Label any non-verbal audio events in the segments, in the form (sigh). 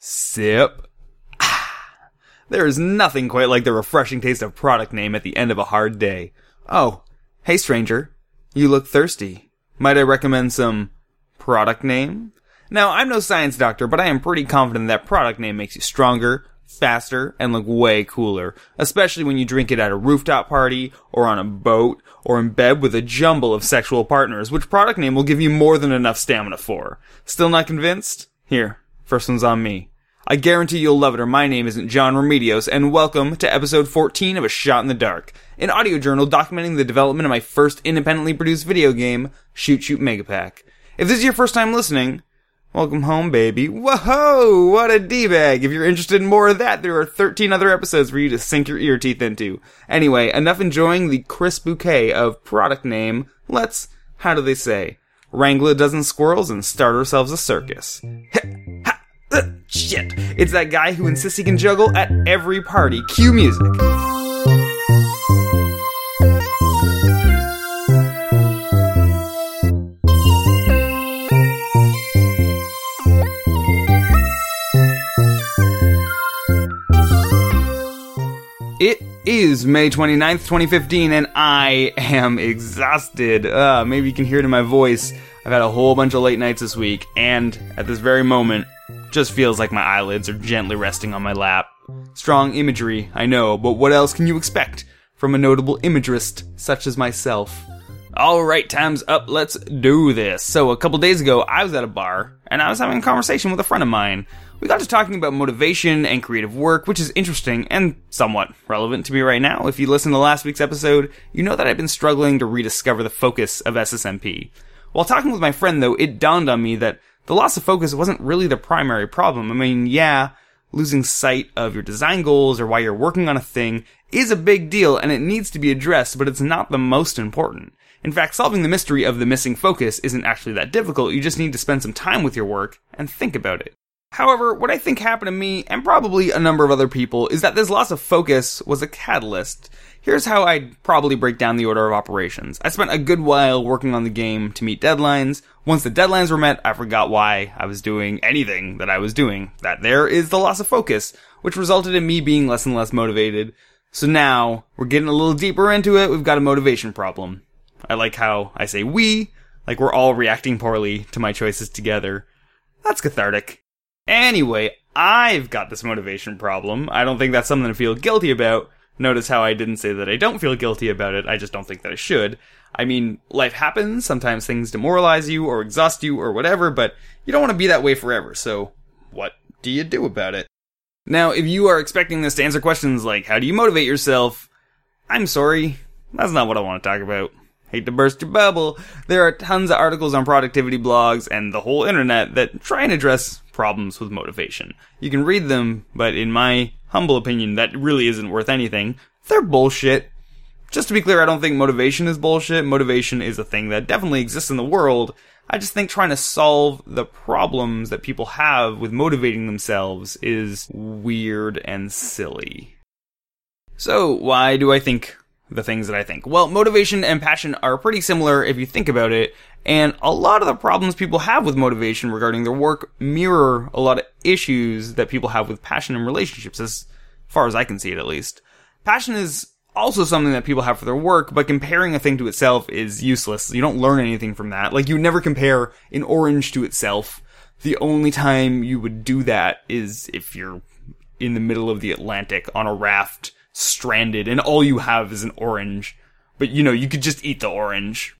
Sip. Ah, there is nothing quite like the refreshing taste of product name at the end of a hard day. Oh, hey stranger. You look thirsty. Might I recommend some product name? Now, I'm no science doctor, but I am pretty confident that product name makes you stronger, faster, and look way cooler. Especially when you drink it at a rooftop party, or on a boat, or in bed with a jumble of sexual partners, which product name will give you more than enough stamina for. Still not convinced? Here, first one's on me. I guarantee you'll love it or my name isn't Jon Remedios, and welcome to episode 14 of A Shot in the Dark, an audio journal documenting the development of my first independently produced video game, Shoot Shoot Megapack. If this is your first time listening, Welcome home, baby. Whoa, what a D-bag. If you're interested in more of that, there are 13 other episodes for you to sink your ear teeth into. Anyway, enough enjoying the crisp bouquet of product name. Let's, how do they say, wrangle a dozen squirrels and start ourselves a circus. Ha, shit. It's that guy who insists he can juggle at every party. Cue music. It is May 29th, 2015, and I am exhausted. Uh, maybe you can hear it in my voice. I've had a whole bunch of late nights this week, and at this very moment, just feels like my eyelids are gently resting on my lap. Strong imagery, I know, but what else can you expect from a notable imagerist such as myself? Alright, time's up, let's do this. So, a couple days ago, I was at a bar, and I was having a conversation with a friend of mine. We got to talking about motivation and creative work, which is interesting and somewhat relevant to me right now. If you listen to last week's episode, you know that I've been struggling to rediscover the focus of SSMP. While talking with my friend though, it dawned on me that the loss of focus wasn't really the primary problem. I mean, yeah, losing sight of your design goals or why you're working on a thing is a big deal and it needs to be addressed, but it's not the most important. In fact, solving the mystery of the missing focus isn't actually that difficult. You just need to spend some time with your work and think about it. However, what I think happened to me, and probably a number of other people, is that this loss of focus was a catalyst. Here's how I'd probably break down the order of operations. I spent a good while working on the game to meet deadlines. Once the deadlines were met, I forgot why I was doing anything that I was doing. That there is the loss of focus, which resulted in me being less and less motivated. So now, we're getting a little deeper into it, we've got a motivation problem. I like how I say we, like we're all reacting poorly to my choices together. That's cathartic. Anyway, I've got this motivation problem. I don't think that's something to feel guilty about. Notice how I didn't say that I don't feel guilty about it. I just don't think that I should. I mean, life happens. Sometimes things demoralize you or exhaust you or whatever, but you don't want to be that way forever. So what do you do about it? Now, if you are expecting this to answer questions like, how do you motivate yourself? I'm sorry. That's not what I want to talk about. Hate to burst your bubble. There are tons of articles on productivity blogs and the whole internet that try and address problems with motivation. You can read them, but in my humble opinion, that really isn't worth anything. They're bullshit. Just to be clear, I don't think motivation is bullshit. Motivation is a thing that definitely exists in the world. I just think trying to solve the problems that people have with motivating themselves is weird and silly. So, why do I think the things that I think. Well, motivation and passion are pretty similar if you think about it, and a lot of the problems people have with motivation regarding their work mirror a lot of issues that people have with passion in relationships, as far as I can see it at least. Passion is also something that people have for their work, but comparing a thing to itself is useless. You don't learn anything from that. Like, you never compare an orange to itself. The only time you would do that is if you're in the middle of the Atlantic on a raft stranded and all you have is an orange. But you know, you could just eat the orange.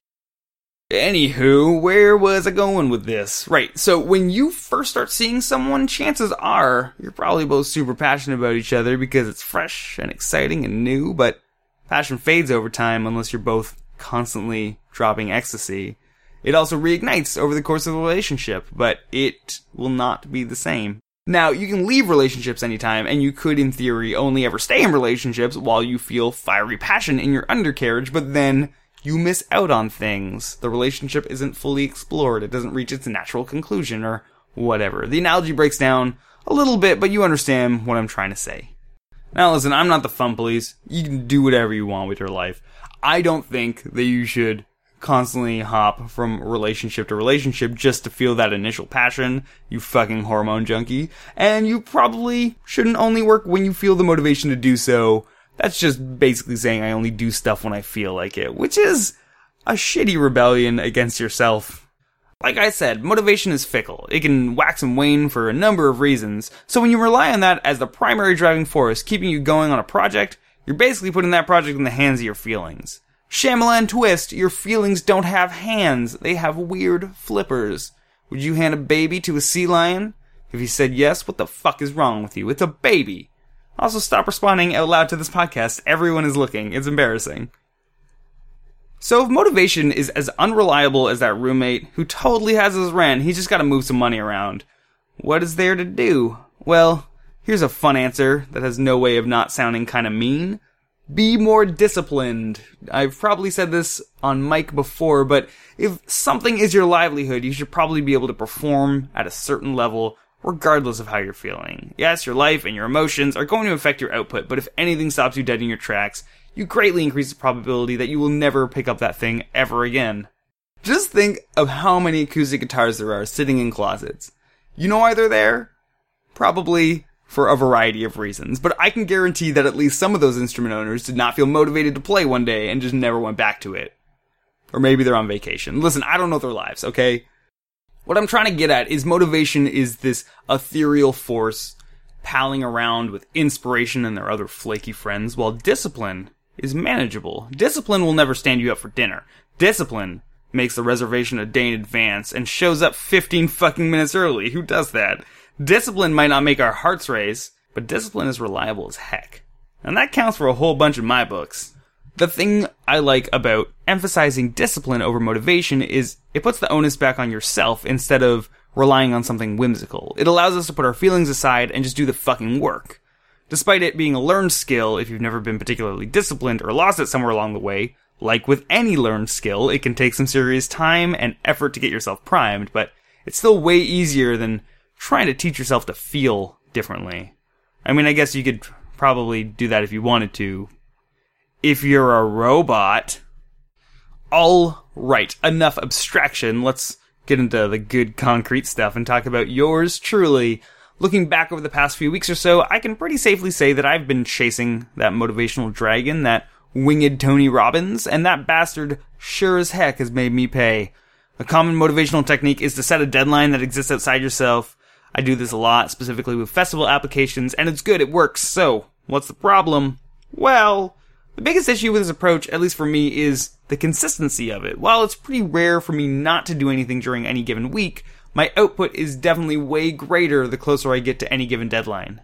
Anywho, where was I going with this? Right, so when you first start seeing someone, chances are you're probably both super passionate about each other because it's fresh and exciting and new, but passion fades over time unless you're both constantly dropping ecstasy. It also reignites over the course of the relationship, but it will not be the same. Now, you can leave relationships anytime, and you could, in theory, only ever stay in relationships while you feel fiery passion in your undercarriage, but then you miss out on things. The relationship isn't fully explored, it doesn't reach its natural conclusion, or whatever. The analogy breaks down a little bit, but you understand what I'm trying to say. Now listen, I'm not the fun police. You can do whatever you want with your life. I don't think that you should constantly hop from relationship to relationship just to feel that initial passion, you fucking hormone junkie. And you probably shouldn't only work when you feel the motivation to do so. That's just basically saying I only do stuff when I feel like it, which is a shitty rebellion against yourself. Like I said, motivation is fickle. It can wax and wane for a number of reasons. So when you rely on that as the primary driving force keeping you going on a project, you're basically putting that project in the hands of your feelings. Shyamalan twist, your feelings don't have hands, they have weird flippers. Would you hand a baby to a sea lion? If he said yes, what the fuck is wrong with you? It's a baby. Also, stop responding out loud to this podcast. Everyone is looking. It's embarrassing. So, if motivation is as unreliable as that roommate who totally has his rent, he's just gotta move some money around. What is there to do? Well, here's a fun answer that has no way of not sounding kinda mean be more disciplined. I've probably said this on mic before, but if something is your livelihood, you should probably be able to perform at a certain level regardless of how you're feeling. Yes, your life and your emotions are going to affect your output, but if anything stops you dead in your tracks, you greatly increase the probability that you will never pick up that thing ever again. Just think of how many acoustic guitars there are sitting in closets. You know why they're there? Probably for a variety of reasons, but I can guarantee that at least some of those instrument owners did not feel motivated to play one day and just never went back to it. Or maybe they're on vacation. Listen, I don't know their lives, okay? What I'm trying to get at is motivation is this ethereal force palling around with inspiration and their other flaky friends, while discipline is manageable. Discipline will never stand you up for dinner. Discipline makes the reservation a day in advance and shows up 15 fucking minutes early. Who does that? Discipline might not make our hearts race, but discipline is reliable as heck. And that counts for a whole bunch in my books. The thing I like about emphasizing discipline over motivation is it puts the onus back on yourself instead of relying on something whimsical. It allows us to put our feelings aside and just do the fucking work. Despite it being a learned skill, if you've never been particularly disciplined or lost it somewhere along the way, like with any learned skill, it can take some serious time and effort to get yourself primed, but it's still way easier than trying to teach yourself to feel differently. I mean, I guess you could probably do that if you wanted to. If you're a robot. All right, enough abstraction. Let's get into the good concrete stuff and talk about yours truly. Looking back over the past few weeks or so, I can pretty safely say that I've been chasing that motivational dragon, that winged Tony Robbins, and that bastard sure as heck has made me pay. A common motivational technique is to set a deadline that exists outside yourself I do this a lot, specifically with festival applications, and it's good, it works. So, what's the problem? Well, the biggest issue with this approach, at least for me, is the consistency of it. While it's pretty rare for me not to do anything during any given week, my output is definitely way greater the closer I get to any given deadline.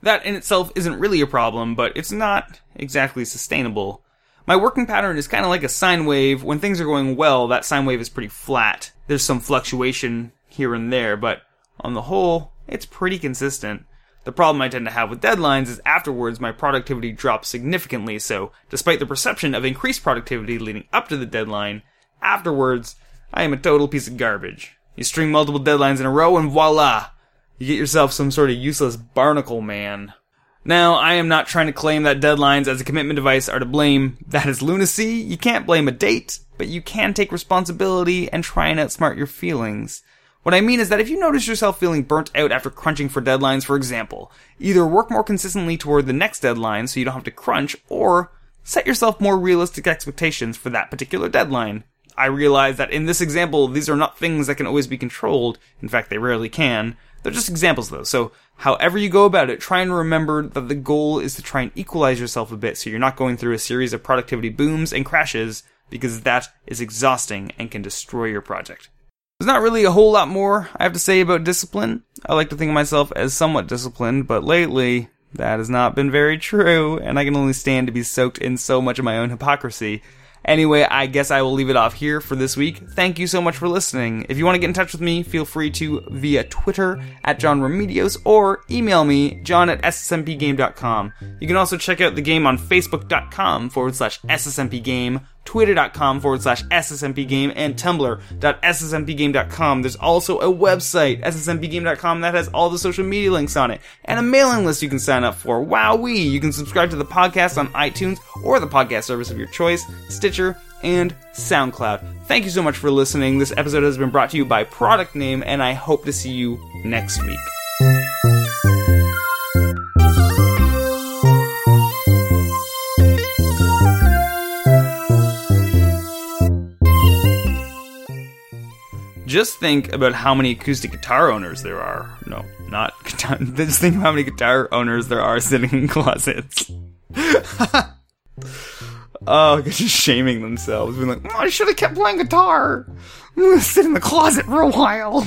That in itself isn't really a problem, but it's not exactly sustainable. My working pattern is kind of like a sine wave. When things are going well, that sine wave is pretty flat. There's some fluctuation here and there, but on the whole, it's pretty consistent. The problem I tend to have with deadlines is afterwards my productivity drops significantly, so despite the perception of increased productivity leading up to the deadline, afterwards, I am a total piece of garbage. You string multiple deadlines in a row and voila! You get yourself some sort of useless barnacle man. Now, I am not trying to claim that deadlines as a commitment device are to blame. That is lunacy. You can't blame a date, but you can take responsibility and try and outsmart your feelings. What I mean is that if you notice yourself feeling burnt out after crunching for deadlines, for example, either work more consistently toward the next deadline so you don't have to crunch, or set yourself more realistic expectations for that particular deadline. I realize that in this example, these are not things that can always be controlled. In fact, they rarely can. They're just examples though, so however you go about it, try and remember that the goal is to try and equalize yourself a bit so you're not going through a series of productivity booms and crashes, because that is exhausting and can destroy your project. There's not really a whole lot more I have to say about discipline. I like to think of myself as somewhat disciplined, but lately, that has not been very true, and I can only stand to be soaked in so much of my own hypocrisy. Anyway, I guess I will leave it off here for this week. Thank you so much for listening. If you want to get in touch with me, feel free to via Twitter at Jon Remedios or email me, john at ssmpgame.com. You can also check out the game on facebook.com forward slash ssmpgame twitter.com forward slash ssmpgame, and tumblr.ssmpgame.com. There's also a website, ssmpgame.com, that has all the social media links on it, and a mailing list you can sign up for. Wowee! You can subscribe to the podcast on iTunes or the podcast service of your choice, Stitcher, and SoundCloud. Thank you so much for listening. This episode has been brought to you by Product Name, and I hope to see you next week. Just think about how many acoustic guitar owners there are. No, not (laughs) guitar. Just think of how many guitar owners there are sitting in closets. (laughs) oh, (laughs) just shaming themselves, being like, oh, "I should have kept playing guitar. I'm gonna sit in the closet for a while."